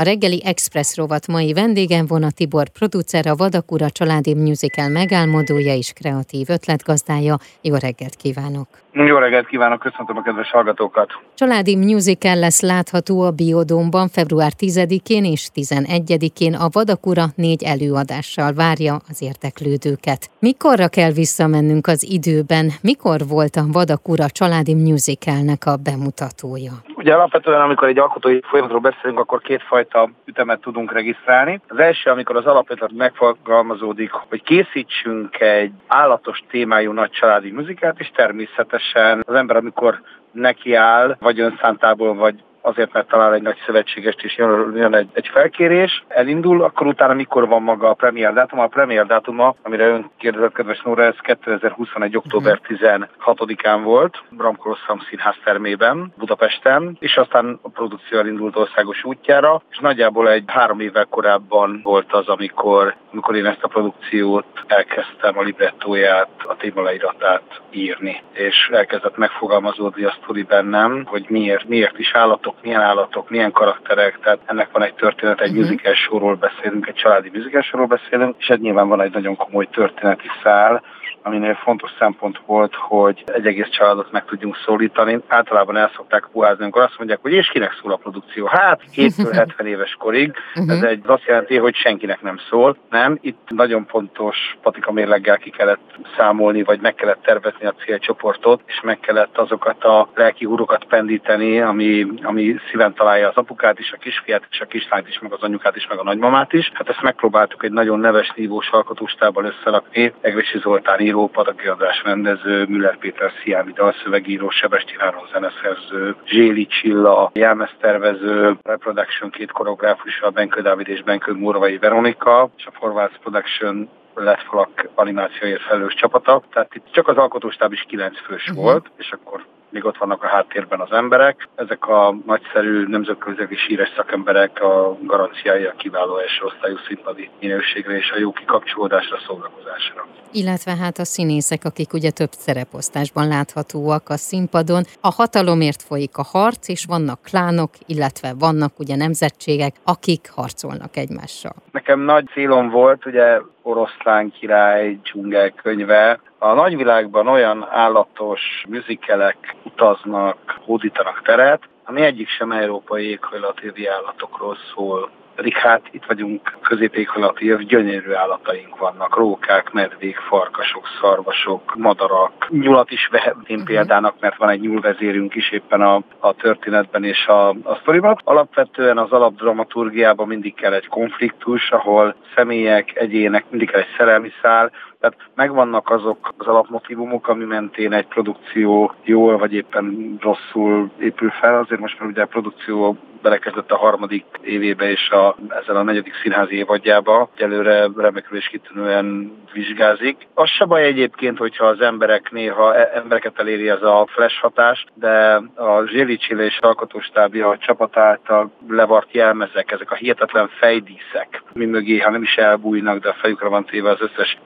A reggeli Express rovat mai vendégem a Tibor producer, a Vadakura családi musical megálmodója és kreatív ötletgazdája. Jó reggelt kívánok! Jó reggelt kívánok, köszöntöm a kedves hallgatókat! Családi musical lesz látható a Biodómban február 10-én és 11-én a Vadakura négy előadással várja az érteklődőket. Mikorra kell visszamennünk az időben? Mikor volt a Vadakura családi musicalnek a bemutatója? Ugye alapvetően, amikor egy alkotói folyamatról beszélünk, akkor kétfajta ütemet tudunk regisztrálni. Az első, amikor az alapötlet megfogalmazódik, hogy készítsünk egy állatos témájú nagy családi muzikát, és természetesen az ember, amikor nekiáll, vagy önszántából, vagy azért, mert talál egy nagy szövetségest, és jön, jön egy, egy felkérés, elindul, akkor utána mikor van maga a premier dátum? A premier dátuma, amire ön kérdezett, kedves Nóra, ez 2021. október 16-án mhm. volt, Bramkorosszam Színház termében, Budapesten, és aztán a produkció elindult országos útjára, és nagyjából egy három évvel korábban volt az, amikor, amikor én ezt a produkciót elkezdtem a librettóját, a témaleiratát írni, és elkezdett megfogalmazódni a sztori bennem, hogy miért, miért is állatok állatok, milyen állatok, milyen karakterek, tehát ennek van egy történet, egy uh-huh. musical showról beszélünk, egy családi musical showról beszélünk, és ez nyilván van egy nagyon komoly történeti szál, aminél fontos szempont volt, hogy egy egész családot meg tudjunk szólítani. Általában el szokták puházni, amikor azt mondják, hogy és kinek szól a produkció? Hát 7-70 éves korig. Ez egy azt jelenti, hogy senkinek nem szól. Nem, itt nagyon pontos patika mérleggel ki kellett számolni, vagy meg kellett tervezni a célcsoportot, és meg kellett azokat a lelki húrokat pendíteni, ami, ami szíven találja az apukát is, a kisfiát is, a kislányt is, meg az anyukát is, meg a nagymamát is. Hát ezt megpróbáltuk egy nagyon neves nívós alkotóstában összerakni. Egresi Zoltán író, Pataki András rendező, Müller Péter Sziámi dalszövegíró, Sebestyen Áron zeneszerző, Zséli Csilla, jelmeztervező, Reproduction két koreográfus, a Benkő Dávid és Benkő Murvai Veronika, és a Forvács Production lett falak animációért felelős csapata. Tehát itt csak az alkotóstáb is kilenc fős uh-huh. volt, és akkor még ott vannak a háttérben az emberek. Ezek a nagyszerű nemzetközi híres szakemberek a garanciája kiváló első osztályú színpadi minőségre és a jó kikapcsolódásra, szórakozásra. Illetve hát a színészek, akik ugye több szereposztásban láthatóak a színpadon. A hatalomért folyik a harc, és vannak klánok, illetve vannak ugye nemzetségek, akik harcolnak egymással. Nekem nagy célom volt, ugye oroszlán király dzsungel könyve, a nagyvilágban olyan állatos műzikelek utaznak, hódítanak teret, ami egyik sem európai éghajlati állatokról szól pedig hát itt vagyunk középéghajlati gyönyörű állataink vannak, rókák, medvék, farkasok, szarvasok, madarak. Nyulat is vehetném uh-huh. példának, mert van egy nyúlvezérünk is éppen a, a történetben és a, a sztoriban. Alapvetően az alapdramaturgiában mindig kell egy konfliktus, ahol személyek, egyének, mindig kell egy szerelmi szál, tehát megvannak azok az alapmotivumok, ami mentén egy produkció jól vagy éppen rosszul épül fel. Azért most már ugye a produkció belekezdett a harmadik évébe és a, ezzel a negyedik színházi évadjába. Előre remekül és kitűnően vizsgázik. Az se baj egyébként, hogyha az emberek néha e, embereket eléri ez a flash hatás, de a Zséli Csille és alkotóstábja a csapat által levart jelmezek, ezek a hihetetlen fejdíszek, mi mögé, ha nem is elbújnak, de a fejükre van téve az összes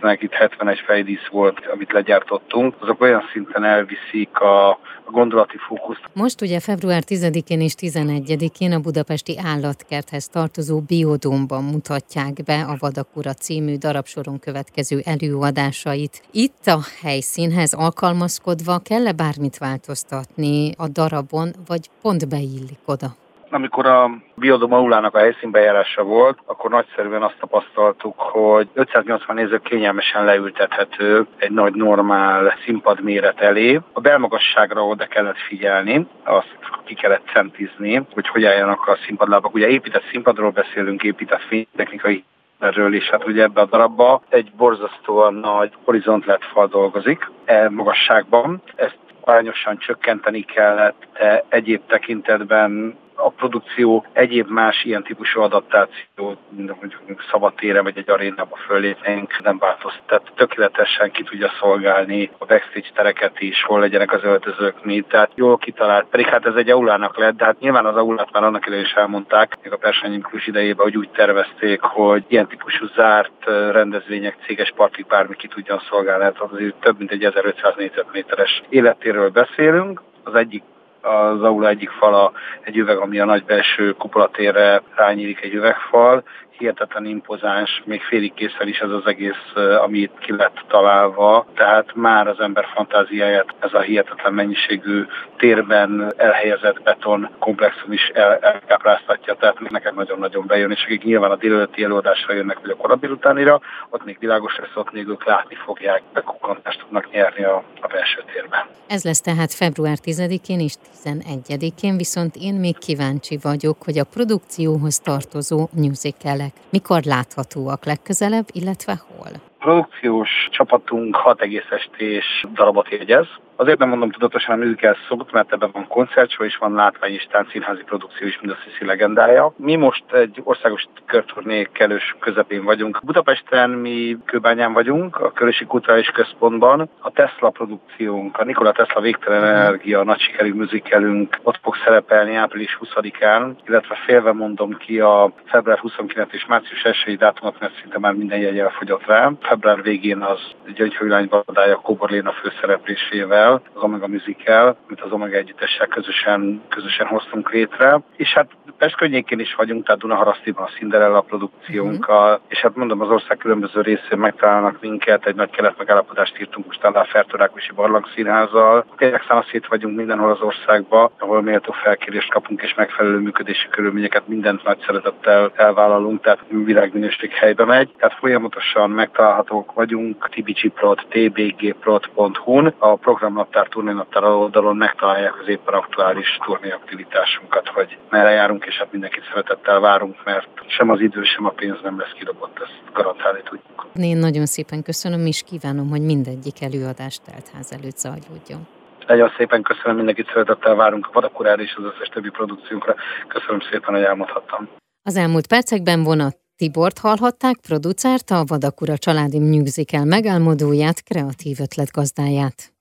művésznek, itt 71 fejdísz volt, amit legyártottunk, azok olyan szinten elviszik a, a gondolati fókuszt. Most ugye február 10-én és 11-én a budapesti állatkerthez tartozó biodómban mutatják be a Vadakura című darabsoron következő előadásait. Itt a helyszínhez alkalmazkodva kell-e bármit változtatni a darabon, vagy pont beillik oda? Amikor a Biodom Aulának a helyszínbejárása volt, akkor nagyszerűen azt tapasztaltuk, hogy 580 néző kényelmesen leültethető egy nagy normál színpad méret elé. A belmagasságra oda kellett figyelni, azt ki kellett centizni, hogy hogy álljanak a színpadlábak. Ugye épített színpadról beszélünk, épített fénytechnikai erről is, hát ugye ebbe a darabba egy borzasztóan nagy horizont lett fal dolgozik e magasságban. Ezt arányosan csökkenteni kellett, de egyéb tekintetben a produkció egyéb más ilyen típusú adaptáció, mondjuk szabadtéren vagy egy arénába fölépnénk, nem változott. Tehát tökéletesen ki tudja szolgálni a backstage tereket is, hol legyenek az öltözők, mi. Tehát jól kitalált. Pedig hát ez egy aulának lett, de hát nyilván az aulát már annak idején is elmondták, még a Persányi idejében, hogy úgy tervezték, hogy ilyen típusú zárt rendezvények, céges partik bármi ki tudjon szolgálni. Tehát azért több mint egy 1500 négyzetméteres életéről beszélünk. Az egyik az aula egyik fala egy üveg, ami a nagy belső kupolatérre rányílik egy üvegfal, hihetetlen impozáns, még félig készen is ez az egész, ami itt ki lett találva, tehát már az ember fantáziáját ez a hihetetlen mennyiségű térben elhelyezett beton komplexum is el, elkápráztatja, tehát nekem nagyon-nagyon bejön, és akik nyilván a délelőtti előadásra jönnek, vagy a korábbi utánira, ott még világos lesz, ott még ők látni fogják, bekukkantást tudnak nyerni a, a belső térben. Ez lesz tehát február 10-én és 11-én, viszont én még kíváncsi vagyok, hogy a produkcióhoz tartozó musicalek mikor láthatóak legközelebb, illetve hol? produkciós csapatunk hat egész estés darabot jegyez. Azért nem mondom tudatosan a musical szót, mert ebben van koncertsó és van látvány és táncszínházi produkció is, mint a Sziszi legendája. Mi most egy országos körturné kellős közepén vagyunk. Budapesten mi Kőbányán vagyunk, a Körösi Kulturális Központban. A Tesla produkciónk, a Nikola Tesla Végtelen Energia nagy sikerű műzikelünk ott fog szerepelni április 20-án, illetve félve mondom ki a február 29 és március 1 dátumot, mert szinte már minden jegy elfogyott rá február végén az Gyöngyhőlány Badája Kóbor Léna főszereplésével, az Omega Musical, amit az Omega Együttessel közösen, közösen hoztunk létre. És hát Pest környékén is vagyunk, tehát Dunaharasztiban a Cinderella produkciónkkal, uh-huh. és hát mondom, az ország különböző részén megtalálnak minket, egy nagy kelet megállapodást írtunk most a Fertorákosi Barlangszínházzal. Tényleg szanaszét vagyunk mindenhol az országban, ahol méltó felkérést kapunk és megfelelő működési körülményeket mindent nagy szeretettel elvállalunk, tehát világminőség helybe megy. Tehát folyamatosan megtalálható találhatók vagyunk tbgprod, tbgprod.hu-n. A programnaptár, turnénaptár oldalon megtalálják az éppen aktuális turnéaktivitásunkat, hogy merre járunk, és hát mindenkit szeretettel várunk, mert sem az idő, sem a pénz nem lesz kidobott, ezt garantálni tudjuk. Én nagyon szépen köszönöm, és kívánom, hogy mindegyik előadást teltház előtt zajlódjon. Nagyon szépen köszönöm, mindenkit szeretettel várunk a Vadakurára és az összes többi produkciónkra. Köszönöm szépen, hogy elmondhattam. Az elmúlt percekben vonat Tibort hallhatták, producert, a Vadakura családi musical megálmodóját, kreatív ötletgazdáját.